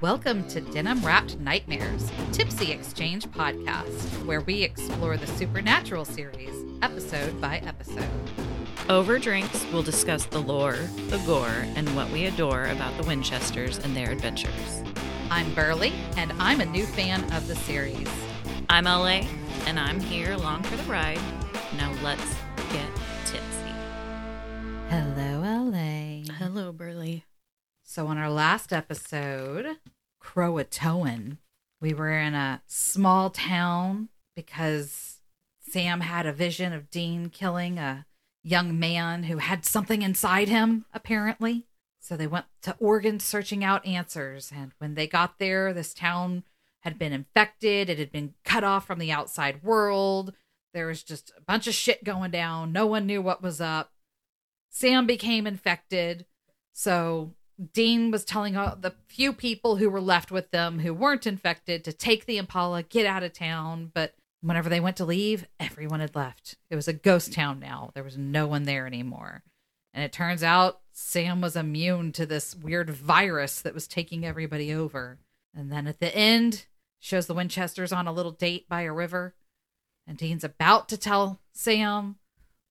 Welcome to Denim Wrapped Nightmares, Tipsy Exchange podcast, where we explore the supernatural series episode by episode. Over drinks, we'll discuss the lore, the gore, and what we adore about the Winchesters and their adventures. I'm Berly, and I'm a new fan of the series. I'm LA, and I'm here along for the ride. Now let's So, on our last episode, Croatoan, we were in a small town because Sam had a vision of Dean killing a young man who had something inside him, apparently. So they went to Oregon searching out answers. And when they got there, this town had been infected, it had been cut off from the outside world. There was just a bunch of shit going down. No one knew what was up. Sam became infected. So Dean was telling the few people who were left with them who weren't infected to take the Impala, get out of town. But whenever they went to leave, everyone had left. It was a ghost town now. There was no one there anymore. And it turns out Sam was immune to this weird virus that was taking everybody over. And then at the end, shows the Winchesters on a little date by a river. And Dean's about to tell Sam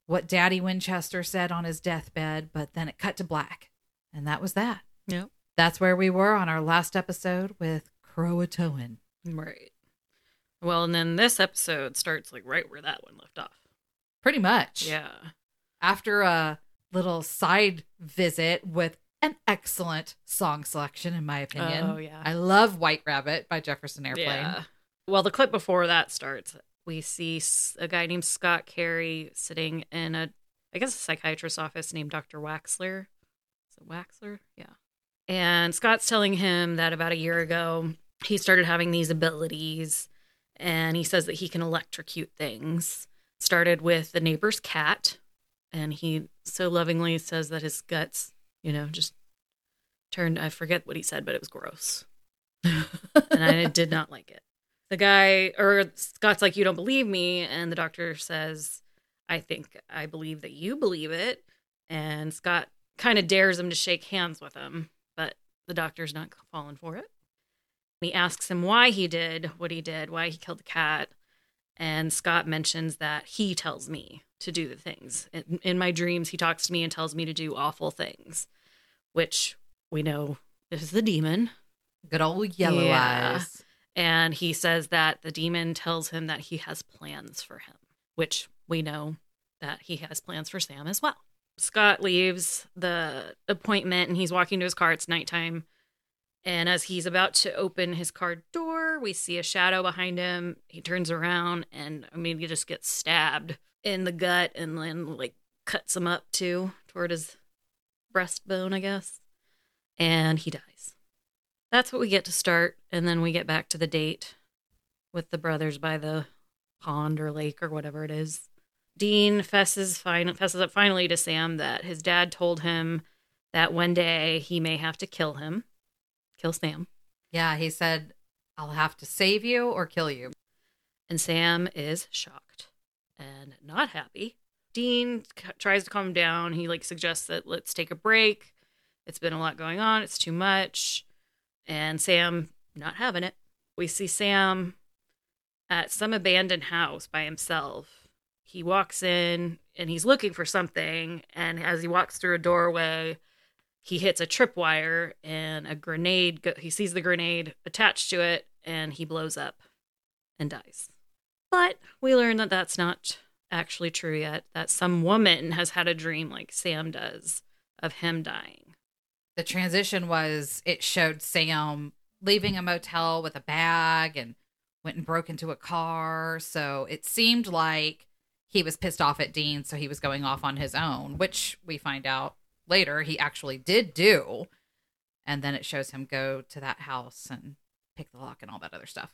what Daddy Winchester said on his deathbed, but then it cut to black. And that was that. Yep. That's where we were on our last episode with Croatoan. Right. Well, and then this episode starts like right where that one left off. Pretty much. Yeah. After a little side visit with an excellent song selection, in my opinion. Oh, yeah. I love White Rabbit by Jefferson Airplane. Yeah. Well, the clip before that starts, we see a guy named Scott Carey sitting in a, I guess, a psychiatrist's office named Dr. Waxler. Waxler? Yeah. And Scott's telling him that about a year ago, he started having these abilities, and he says that he can electrocute things. Started with the neighbor's cat, and he so lovingly says that his guts, you know, just turned, I forget what he said, but it was gross. and I did not like it the guy or Scott's like, You don't believe me. And the doctor says, I think I believe that you believe it. And Scott kind of dares him to shake hands with him, but the doctor's not falling for it. He asks him why he did what he did, why he killed the cat. And Scott mentions that he tells me to do the things. In, in my dreams, he talks to me and tells me to do awful things, which we know is the demon. Good old yellow Yeah. eyes. And he says that the demon tells him that he has plans for him, which we know that he has plans for Sam as well. Scott leaves the appointment and he's walking to his car. It's nighttime. And as he's about to open his car door, we see a shadow behind him. He turns around and I mean, he just gets stabbed in the gut and then like cuts him up too toward his breastbone, I guess. And he dies. That's what we get to start, and then we get back to the date with the brothers by the pond or lake or whatever it is. Dean fesses fin- fesses up finally to Sam that his dad told him that one day he may have to kill him, kill Sam, Yeah, he said, I'll have to save you or kill you. and Sam is shocked and not happy. Dean c- tries to calm him down. He like suggests that let's take a break. It's been a lot going on. It's too much. And Sam not having it. We see Sam at some abandoned house by himself. He walks in and he's looking for something. And as he walks through a doorway, he hits a tripwire and a grenade. Go- he sees the grenade attached to it and he blows up and dies. But we learn that that's not actually true yet, that some woman has had a dream like Sam does of him dying. The transition was it showed Sam leaving a motel with a bag and went and broke into a car. So it seemed like he was pissed off at Dean, so he was going off on his own, which we find out later he actually did do. And then it shows him go to that house and pick the lock and all that other stuff.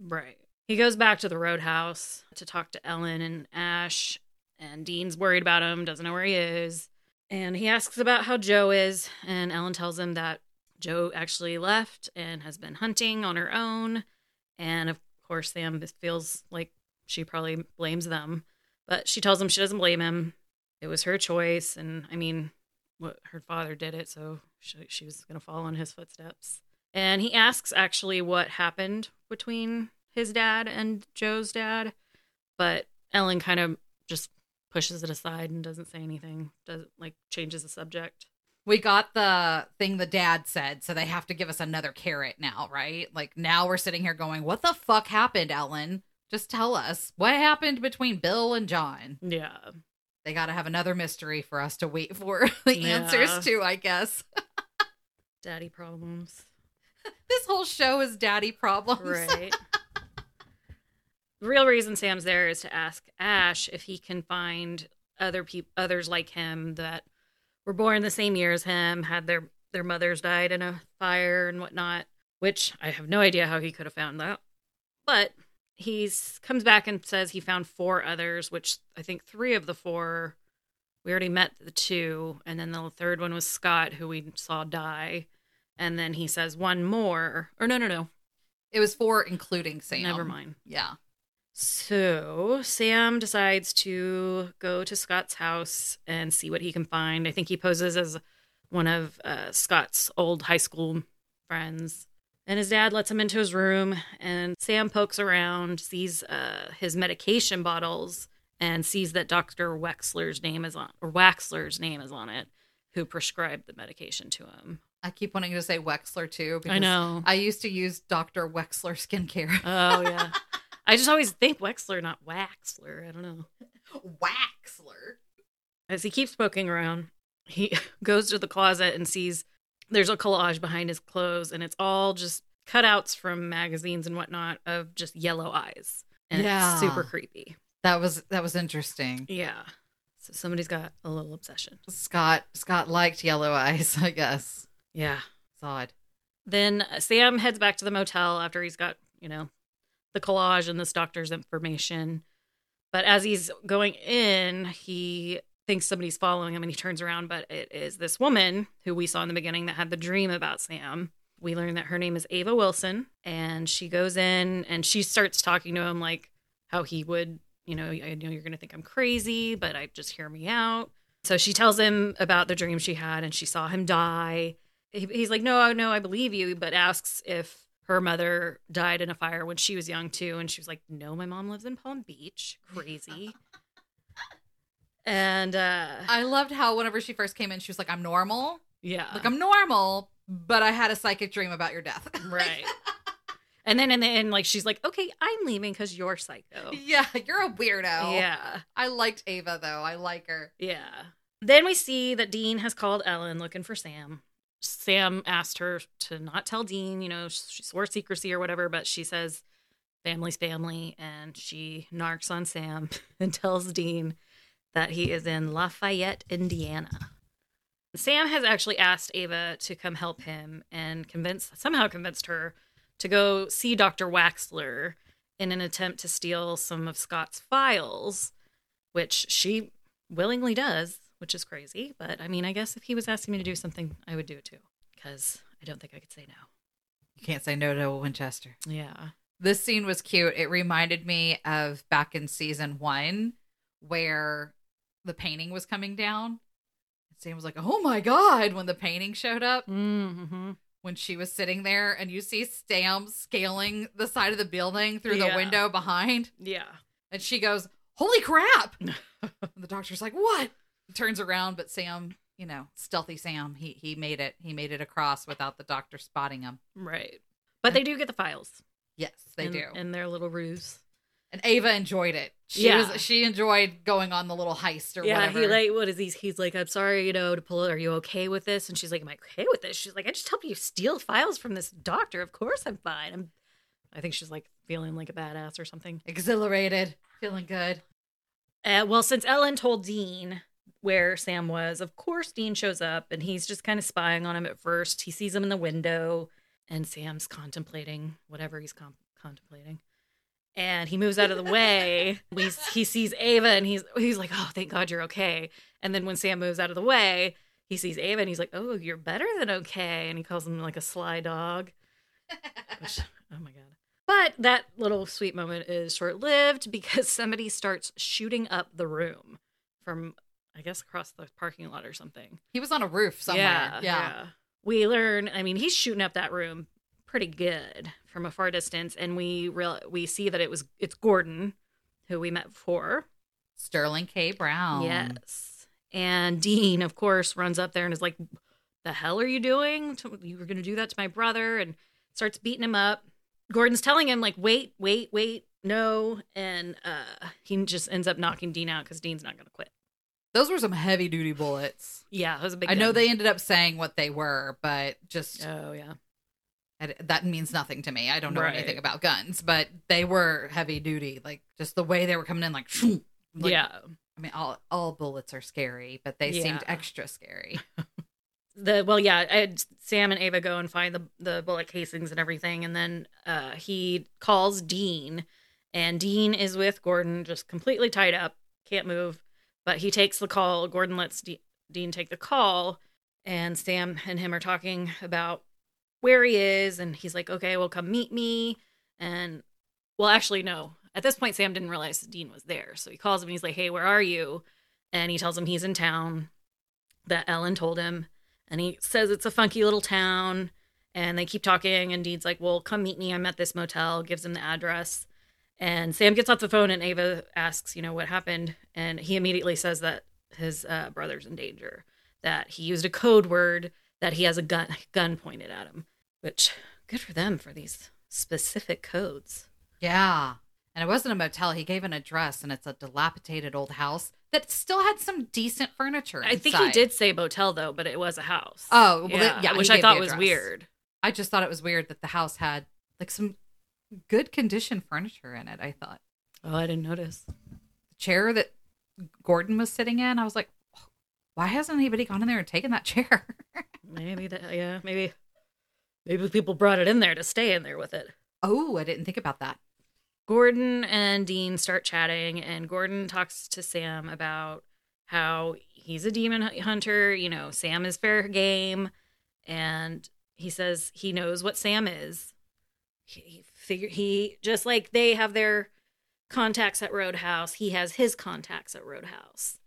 Right. He goes back to the roadhouse to talk to Ellen and Ash, and Dean's worried about him, doesn't know where he is. And he asks about how Jo is, and Ellen tells him that Jo actually left and has been hunting on her own. And of course, Sam feels like she probably blames them, but she tells him she doesn't blame him. It was her choice, and I mean, what her father did it, so she, she was going to follow in his footsteps. And he asks actually what happened between his dad and Jo's dad, but Ellen kind of just pushes it aside and doesn't say anything, doesn't like changes the subject. We got the thing the dad said, so they have to give us another carrot now, right? Like now we're sitting here going, "What the fuck happened, Ellen? Just tell us what happened between Bill and John." Yeah. They got to have another mystery for us to wait for the Yeah. answers to, I guess. Daddy problems. this whole show is daddy problems. Right. the real reason Sam's there is to ask Ash if he can find other people, others like him that were born the same year as him, had their their mothers died in a fire and whatnot. Which I have no idea how he could have found that, but he's comes back and says he found four others, which I think three of the four we already met the two, and then the third one was Scott, who we saw die. And then he says one more, or no, no, no, It was for including Sam. Never mind. Yeah. So Sam decides to go to Scott's house and see what he can find. I think he poses as one of uh, Scott's old high school friends. And his dad lets him into his room, and Sam pokes around, sees uh, his medication bottles, and sees that Dr. Wexler's name is on, or Waxler's name is on it, who prescribed the medication to him. I keep wanting to say Wexler too. I know. I used to use Dr. Wexler skincare. Oh, yeah. I just always think Wexler, not Waxler. I don't know. Waxler. As he keeps poking around, he goes to the closet and sees there's a collage behind his clothes, and it's all just cutouts from magazines and whatnot of just yellow eyes. And Yeah. it's super creepy. That was that was interesting. Yeah. So somebody's got a little obsession. Scott Scott liked yellow eyes, I guess. Yeah. It's odd. Then Sam heads back to the motel after he's got, you know, the collage and this doctor's information. But as he's going in, he thinks somebody's following him and he turns around, but it is this woman who we saw in the beginning that had the dream about Sam. We learn that her name is Ava Wilson and she goes in and she starts talking to him like how he would, you know, I know you're going to think I'm crazy, but I just hear me out. So she tells him about the dream she had and she saw him die he's like, no, no, I believe you, but asks if her mother died in a fire when she was young too. And she was like, no, my mom lives in Palm Beach. Crazy. and uh, I loved how whenever she first came in, she was like, I'm normal. yeah, Like I'm normal, but I had a psychic dream about your death. right. and then in the end, like she's like, okay, I'm leaving because you're psycho. yeah, you're a weirdo. Yeah, I liked Ava though. I like her. yeah. Then we see that Dean has called Ellen looking for Sam. Sam asked her to not tell Dean, you know, she swore secrecy or whatever, but she says family's family, and she narks on Sam and tells Dean that he is in Lafayette, Indiana. Sam has actually asked Ava to come help him and convinced somehow convinced her to go see Dr. Waxler in an attempt to steal some of Scott's files, which she willingly does, which is crazy. But I mean, I guess if he was asking me to do something, I would do it too, because I don't think I could say no. You can't say no to Winchester. Yeah. This scene was cute. It reminded me of back in season one where the painting was coming down. Sam was like, "Oh my god!" when the painting showed up. Mm-hmm. when she was sitting there and you see Sam scaling the side of the building through Yeah. the window behind Yeah. and she goes, "Holy crap." and the doctor's like, "What?" He turns around but Sam, you know, stealthy Sam, he he made it. He made it across without the doctor spotting him. Right. But they do get the files. Yes, they in, do. In their little ruse. And Ava enjoyed it. She Yeah. was she enjoyed going on the little heist or yeah, whatever. he like what is he? He's like, I'm sorry, you know, to pull it. Are you okay with this? And she's like, Am I okay with this? She's like, I just helped you steal files from this doctor. Of course I'm fine. I'm I think she's like feeling like a badass or something. exhilarated, feeling good. Uh, well, since Ellen told Dean where Sam was, of course Dean shows up and he's just kind of spying on him at first. He sees him in the window and Sam's contemplating whatever he's com- contemplating. And he moves out of the way. We, he sees Ava and he's he's like, "Oh, thank God you're okay." And then when Sam moves out of the way, he sees Ava and he's like, "Oh, you're better than okay." And he calls him like a sly dog. Which, oh my god. But that little sweet moment is short lived because somebody starts shooting up the room from, I guess, across the parking lot or something. He was on a roof somewhere. Yeah, Yeah. We learn, I mean, he's shooting up that room pretty good from a far distance, and we real we see that it was it's Gordon, who we met before. Sterling K. Brown. Yes, and Dean, of course, runs up there and is like, "The hell are you doing? You were going to do that to my brother?" and starts beating him up. Gordon's telling him like, "Wait, wait, wait, no," and uh, he just ends up knocking Dean out because Dean's not going to quit. Those were some heavy duty bullets. Yeah, it was a big. I know they ended up saying what they were, but just Oh yeah. That means nothing to me. I don't know Right. anything about guns, but they were heavy duty. Like just the way they were coming in, like, shoo, like yeah. I mean, all all bullets are scary, but they seemed extra scary. the well yeah I sam and ava go and find the the bullet casings and everything and then uh he calls dean and dean is with gordon just completely tied up can't move but he takes the call gordon lets De- dean take the call and sam and him are talking about where he is and he's like okay well come meet me. And well actually no. At this point sam didn't realize dean was there. So he calls him and he's like hey where are you? And he tells him he's in town that ellen told him. And he says it's a funky little town and they keep talking and dean's like well come meet me. I'm at this motel. Gives him the address. And sam gets off the phone and ava asks you know what happened. And he immediately says that his uh, brother's in danger that he used a code word that he has a gun gun pointed at him which good for them for these specific codes yeah, and it wasn't a motel. He gave an address, and it's a dilapidated old house that still had some decent furniture. i think he did say motel though but it was a house Oh, well, then- yeah, which i thought was weird I just thought it was weird that the house had like some good condition furniture in it. I thought oh i didn't notice the chair that Gordon was sitting in, I was like, why hasn't anybody gone in there and taken that chair? Maybe that, yeah, maybe, maybe people brought it in there to stay in there with it. oh, I didn't think about that. Gordon and Dean start chatting, and Gordon talks to Sam about how he's a demon hunter. You know, Sam is fair game, and he says he knows what Sam is. He, he figure he just like they have their contacts at Roadhouse. He has his contacts at Roadhouse,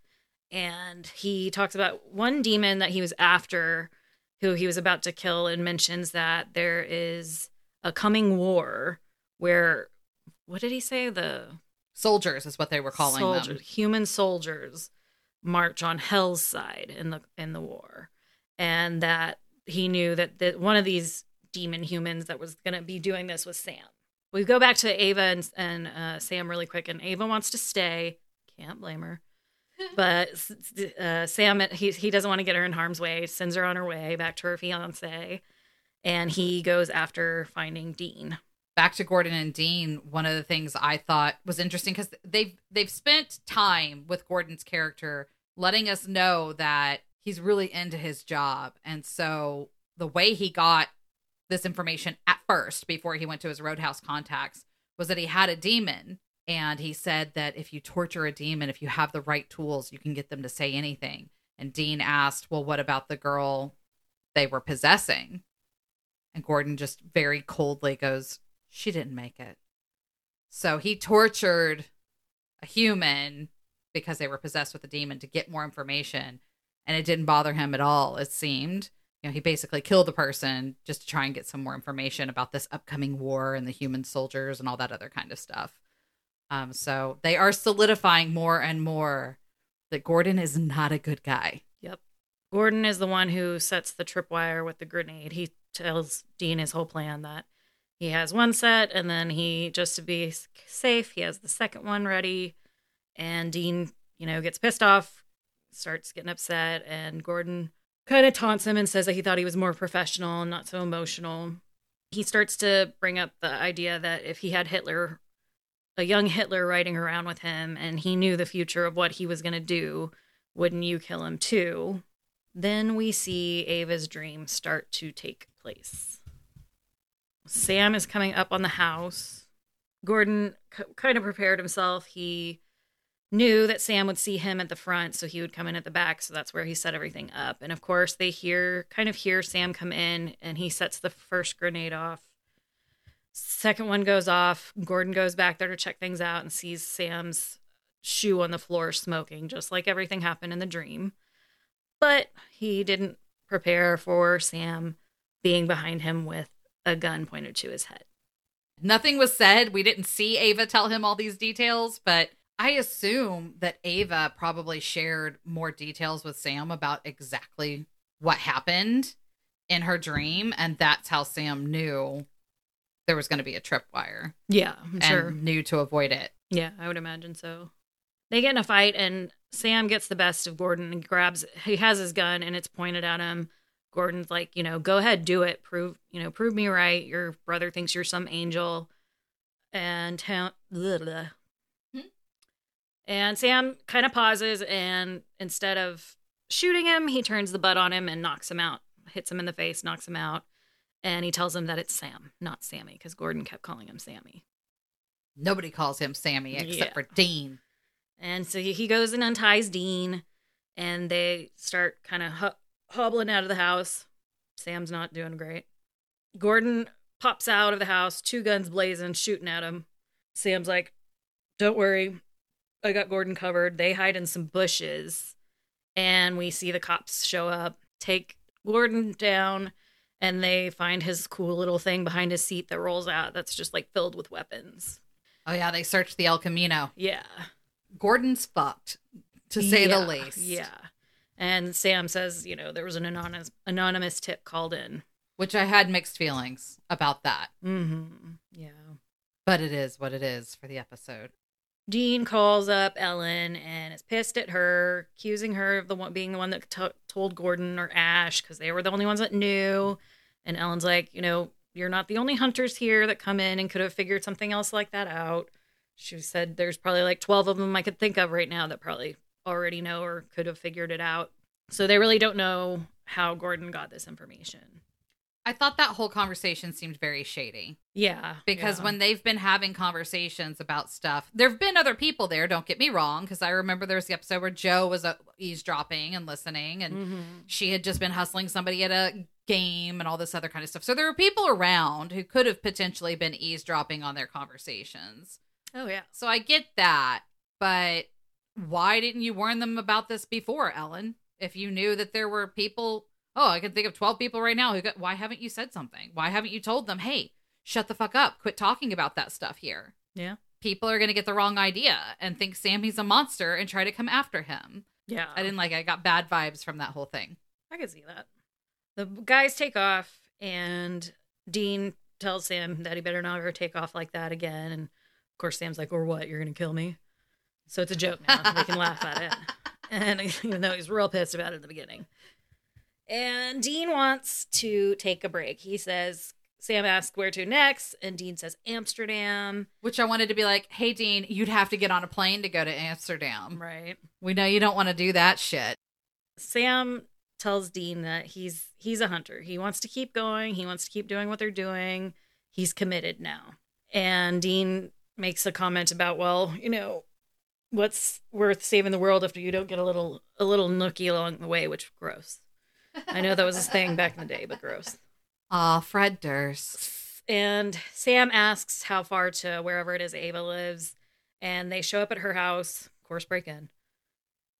and he talks about one demon that he was after, who he was about to kill, and mentions that there is a coming war where what did he say? The Soldiers is what they were calling soldiers, them. human soldiers march on hell's side in the in the war. And that he knew that the, one of these demon humans that was going to be doing this was sam. We go back to ava and, and uh, sam really quick and ava wants to stay. Can't blame her but uh, sam he, he doesn't want to get her in harm's way sends her on her way back to her fiance and he goes after finding dean. Back to Gordon and Dean, one of the things I thought was interesting because they've they've spent time with Gordon's character letting us know that he's really into his job, and so the way he got this information at first before he went to his Roadhouse contacts was that he had a demon, and he said that if you torture a demon, if you have the right tools, you can get them to say anything. And Dean asked, "Well, what about the girl they were possessing?" And Gordon just very coldly goes, She didn't make it. So he tortured a human because they were possessed with a demon to get more information. And it didn't bother him at all, it seemed. You know, he basically killed the person just to try and get some more information about this upcoming war and the human soldiers and all that other kind of stuff. Um, so they are solidifying more and more that Gordon is not a good guy. Yep. Gordon is the one who sets the tripwire with the grenade. He tells Dean his whole plan that he has one set and then he just to be safe, he has the second one ready and Dean, you know, gets pissed off, starts getting upset and Gordon kind of taunts him and says that he thought he was more professional and not so emotional. He starts to bring up the idea that if he had Hitler a young Hitler riding around with him and he knew the future of what he was going to do, wouldn't you kill him too? Then we see Ava's dream start to take place. Sam is coming up on the house. Gordon k- kind of prepared himself. He knew that Sam would see him at the front, so he would come in at the back. So that's where he set everything up. And of course, they hear kind of hear Sam come in, and he sets the first grenade off. Second one goes off. Gordon goes back there to check things out and sees Sam's shoe on the floor smoking, just like everything happened in the dream. But he didn't prepare for Sam being behind him with a gun pointed to his head. Nothing was said. We didn't see Ava tell him all these details, but I assume that Ava probably shared more details with Sam about exactly what happened in her dream. And that's how Sam knew there was going to be a tripwire Yeah, I'm and sure. knew to avoid it. Yeah, I would imagine so. They get in a fight, and Sam gets the best of Gordon and grabs. He has his gun, and it's pointed at him. Gordon's like, you know, go ahead, do it. Prove, you know, prove me right. Your brother thinks you're some angel, and ta- blah, blah. Hmm? and Sam kind of pauses, and instead of shooting him, he turns the butt on him and knocks him out. Hits him in the face, knocks him out, and he tells him that it's Sam, not Sammy, because Gordon kept calling him Sammy. Nobody calls him Sammy except Yeah. for Dean. And so he goes and unties Dean, and they start kind of ho- hobbling out of the house. Sam's not doing great. Gordon pops out of the house, two guns blazing, shooting at him. Sam's like, Don't worry, I got Gordon covered. They hide in some bushes, and we see the cops show up, take Gordon down, and they find his cool little thing behind his seat that rolls out that's just like filled with weapons. Oh, yeah, they searched the El Camino. Yeah. Gordon's fucked, to say the least. Yeah. And Sam says, you know, there was an anonymous anonymous tip called in. Which I had mixed feelings about that. Mm-hmm. Yeah. But it is what it is for the episode. Dean calls up Ellen and is pissed at her, accusing her of the one being the one that to told Gordon or Ash because they were the only ones that knew. And Ellen's like, you know, you're not the only hunters here that come in and could have figured something else like that out. She said there's probably like 12 of them I could think of right now that probably already know or could have figured it out. So they really don't know how Gordon got this information. I thought that whole conversation seemed very shady Yeah. because yeah. when they've been having conversations about stuff, there have been other people there, don't get me wrong, because I remember there was the episode where Jo was uh, eavesdropping and listening, and Mhm. she had just been hustling somebody at a game and all this other kind of stuff. So there were people around who could have potentially been eavesdropping on their conversations. Oh, yeah. So I get that, but why didn't you warn them about this before, Ellen? If you knew that there were people, oh, I can think of 12 people right now who got, why haven't you said something? Why haven't you told them, hey, shut the fuck up, quit talking about that stuff here? Yeah. People are going to get the wrong idea and think Sammy's a monster and try to come after him. Yeah. I didn't like, I got bad vibes from that whole thing. I could see that. The guys take off, and Dean tells Sam that he better not ever take off like that again. And of course, Sam's like, "Or what? You're gonna kill me?" So it's a joke now. they can laugh at it, and even though he's real pissed about it in the beginning. And Dean wants to take a break. He says, Sam asks where to next, and Dean says Amsterdam. Which I wanted to be like, hey, Dean, you'd have to get on a plane to go to Amsterdam. Right. We know you don't want to do that shit. Sam tells Dean that he's he's a hunter. He wants to keep going. He wants to keep doing what they're doing. He's committed now. And Dean makes a comment about, well, you know, what's worth saving the world if you don't get a little a little nookie along the way, which gross. I know that was his thing back in the day, but gross. Aw, Fred Durst. And Sam asks how far to wherever it is Ava lives, and they show up at her house, of course, break in,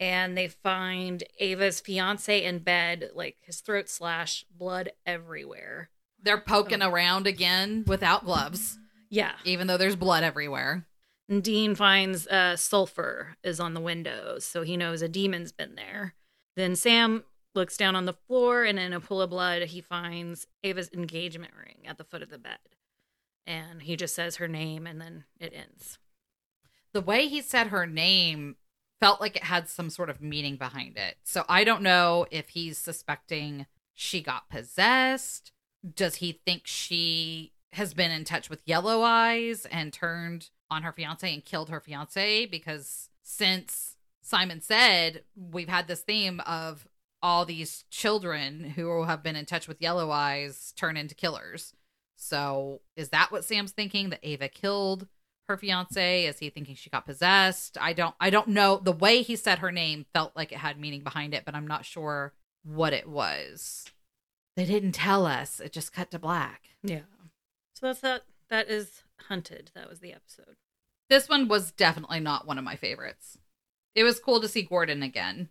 and they find Ava's fiance in bed, like his throat slashed, blood everywhere. They're poking around again without gloves, Yeah. even though there's blood everywhere. And Dean finds uh, sulfur is on the windows, so he knows a demon's been there. Then Sam looks down on the floor, and in a pool of blood, he finds Ava's engagement ring at the foot of the bed. And he just says her name, and then it ends. The way he said her name felt like it had some sort of meaning behind it. So I don't know if he's suspecting she got possessed. Does he think she has been in touch with Yellow Eyes and turned on her fiance and killed her fiance? Because since Simon said we've had this theme of all these children who have been in touch with Yellow Eyes turn into killers. So is that what Sam's thinking that Ava killed her fiance? Is he thinking she got possessed? I don't I don't know. The way he said her name felt like it had meaning behind it, but I'm not sure what it was. They didn't tell us. It just cut to black. Yeah. So that's that. That is Hunted. That was the episode. This one was definitely not one of my favorites. It was cool to see Gordon again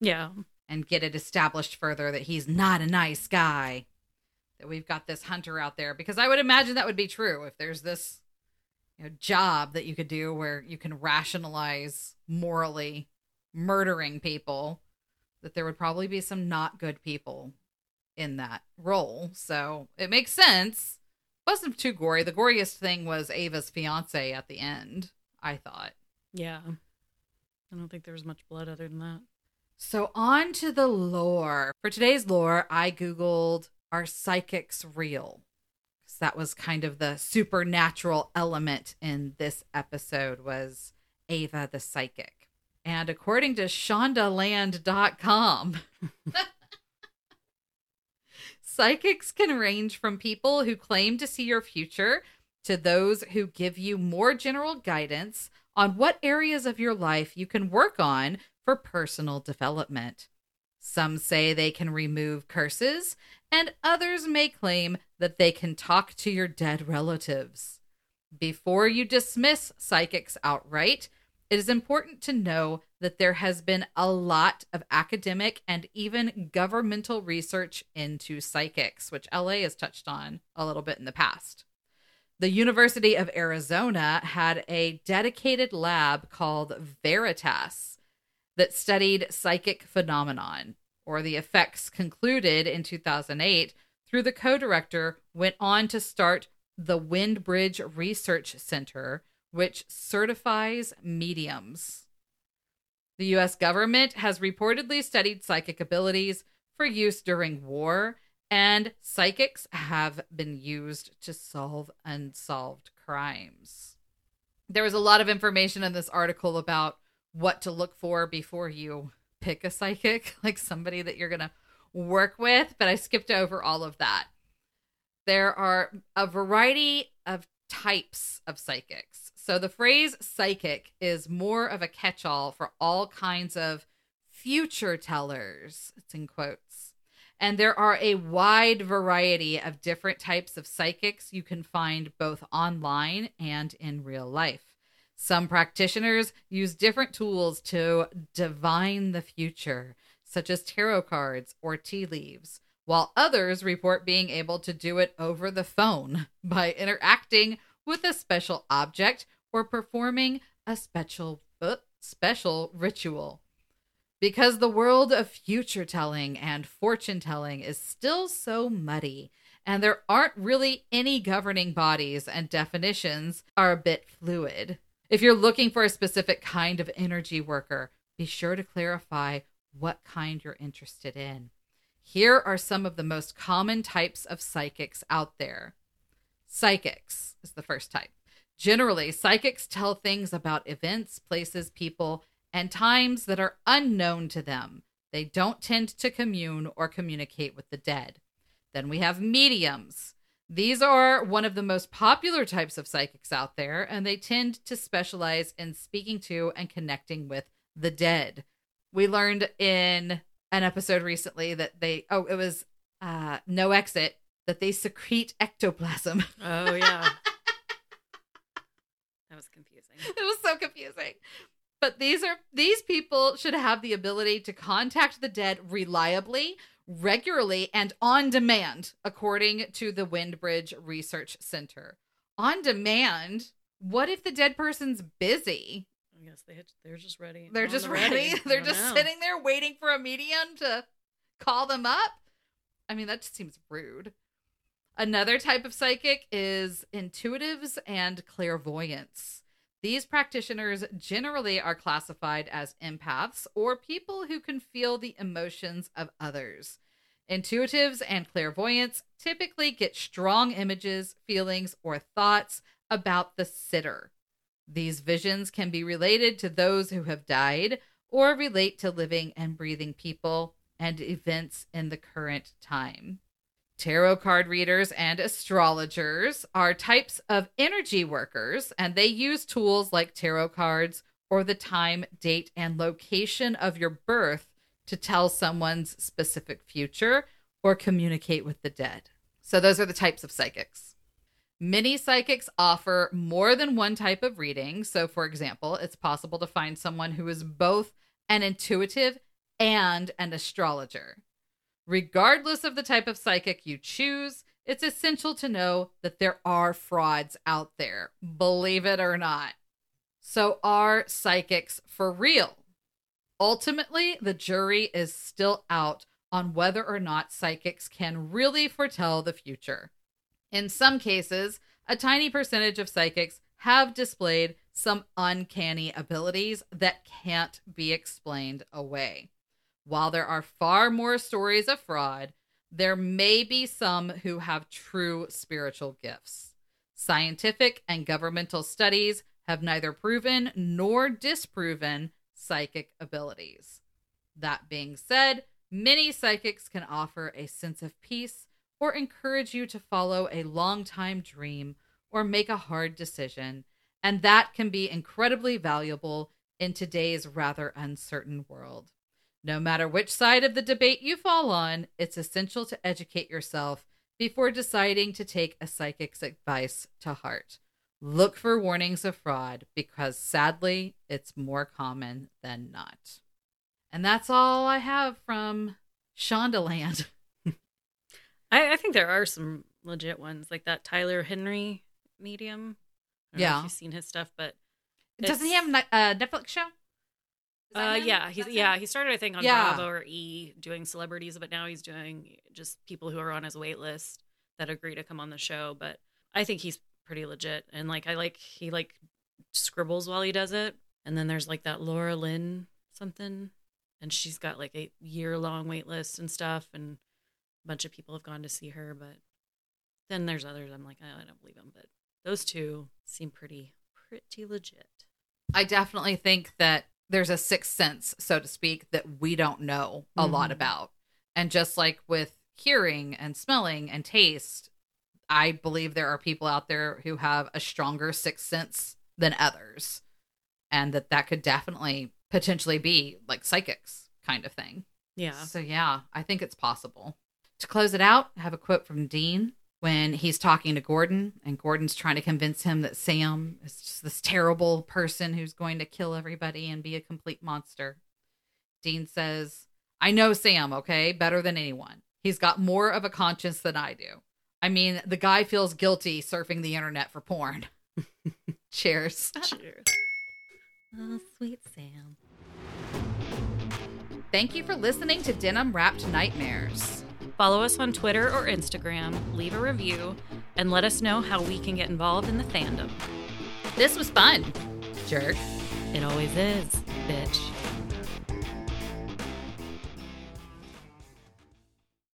Yeah. and get it established further that he's not a nice guy. that we've got this hunter out there because I would imagine that would be true if there's this you know, job that you could do where you can rationalize morally murdering people that there would probably be some not good people in that role. So it makes sense. Wasn't too gory. The goriest thing was Ava's fiance at the end, I thought. Yeah. I don't think there was much blood other than that. So on to the lore. For today's lore, I Googled are psychics real? That was kind of the supernatural element in this episode was Ava the psychic. And according to shondaland.com, psychics can range from people who claim to see your future to those who give you more general guidance on what areas of your life you can work on for personal development. Some say they can remove curses, and others may claim that they can talk to your dead relatives. Before you dismiss psychics outright, it is important to know that there has been a lot of academic and even governmental research into psychics, which LA has touched on a little bit in the past. The University of Arizona had a dedicated lab called Veritas that studied psychic phenomenon or the effects concluded in 2008 through the co-director went on to start the Windbridge Research Center which certifies mediums. The US government has reportedly studied psychic abilities for use during war and psychics have been used to solve unsolved crimes. There was a lot of information in this article about what to look for before you pick a psychic, like somebody that you're going to work with, but I skipped over all of that. There are a variety of types of psychics. So the phrase psychic is more of a catch all for all kinds of future tellers. It's in quotes. And there are a wide variety of different types of psychics you can find both online and in real life. Some practitioners use different tools to divine the future, such as tarot cards or tea leaves, while others report being able to do it over the phone by interacting with a special object or performing a special uh, special ritual. Because the world of future telling and fortune telling is still so muddy, and there aren't really any governing bodies and definitions are a bit fluid. If you're looking for a specific kind of energy worker, be sure to clarify what kind you're interested in. Here are some of the most common types of psychics out there. Psychics is the first type. Generally, psychics tell things about events, places, people, and times that are unknown to them. They don't tend to commune or communicate with the dead. Then we have mediums. These are one of the most popular types of psychics out there, and they tend to specialize in speaking to and connecting with the dead. We learned in an episode recently that they, oh, it was uh, No Exit, that they secrete ectoplasm. Oh, yeah. that was confusing. It was so confusing. But these are these people should have the ability to contact the dead reliably, regularly and on demand, according to the Windbridge Research Center. On demand? What if the dead person's busy? I guess they they're just ready. They're just ready. ready. They're just know. sitting there waiting for a medium to call them up. I mean, that just seems rude. Another type of psychic is intuitives and clairvoyants. These practitioners generally are classified as empaths or people who can feel the emotions of others. Intuitives and clairvoyants typically get strong images, feelings, or thoughts about the sitter. These visions can be related to those who have died or relate to living and breathing people and events in the current time. Tarot card readers and astrologers are types of energy workers, and they use tools like tarot cards or the time, date, and location of your birth to tell someone's specific future or communicate with the dead. So, those are the types of psychics. Many psychics offer more than one type of reading. So, for example, it's possible to find someone who is both an intuitive and an astrologer. Regardless of the type of psychic you choose, it's essential to know that there are frauds out there, believe it or not. So, are psychics for real? Ultimately, the jury is still out on whether or not psychics can really foretell the future. In some cases, a tiny percentage of psychics have displayed some uncanny abilities that can't be explained away. While there are far more stories of fraud, there may be some who have true spiritual gifts. Scientific and governmental studies have neither proven nor disproven psychic abilities. That being said, many psychics can offer a sense of peace or encourage you to follow a long time dream or make a hard decision, and that can be incredibly valuable in today's rather uncertain world. No matter which side of the debate you fall on, it's essential to educate yourself before deciding to take a psychic's advice to heart. Look for warnings of fraud because sadly, it's more common than not. And that's all I have from Shondaland. I, I think there are some legit ones, like that Tyler Henry medium. I don't know Yeah. if you've seen his stuff, but Doesn't he have a uh, Netflix show? Is that Uh, him? yeah, Is he's yeah him? he started I think on Yeah. Bravo or E doing celebrities, but now he's doing just people who are on his wait list that agree to come on the show. But I think he's pretty legit, and like I like he like scribbles while he does it, and then there's like that Laura Lynn something, and she's got like a year long wait list and stuff, and a bunch of people have gone to see her, but then there's others I'm like I don't believe them, but those two seem pretty pretty legit. I definitely think that there's a sixth sense, so to speak, that we don't know a lot Mhm. about. And just like with hearing and smelling and taste, I believe there are people out there who have a stronger sixth sense than others. And that that could definitely potentially be like psychics kind of thing. Yeah. So yeah, I think it's possible. To close it out, I have a quote from Dean when he's talking to Gordon and Gordon's trying to convince him that Sam is just this terrible person who's going to kill everybody and be a complete monster. Dean says, "I know Sam, okay, better than anyone. He's got more of a conscience than I do. I mean, the guy feels guilty surfing the internet for porn." Cheers. Cheers. Oh, sweet Sam. Thank you for listening to Denim Wrapped Nightmares. Follow us on Twitter or Instagram, leave a review, and let us know how we can get involved in the fandom. This was fun. Jerk. It always is, bitch.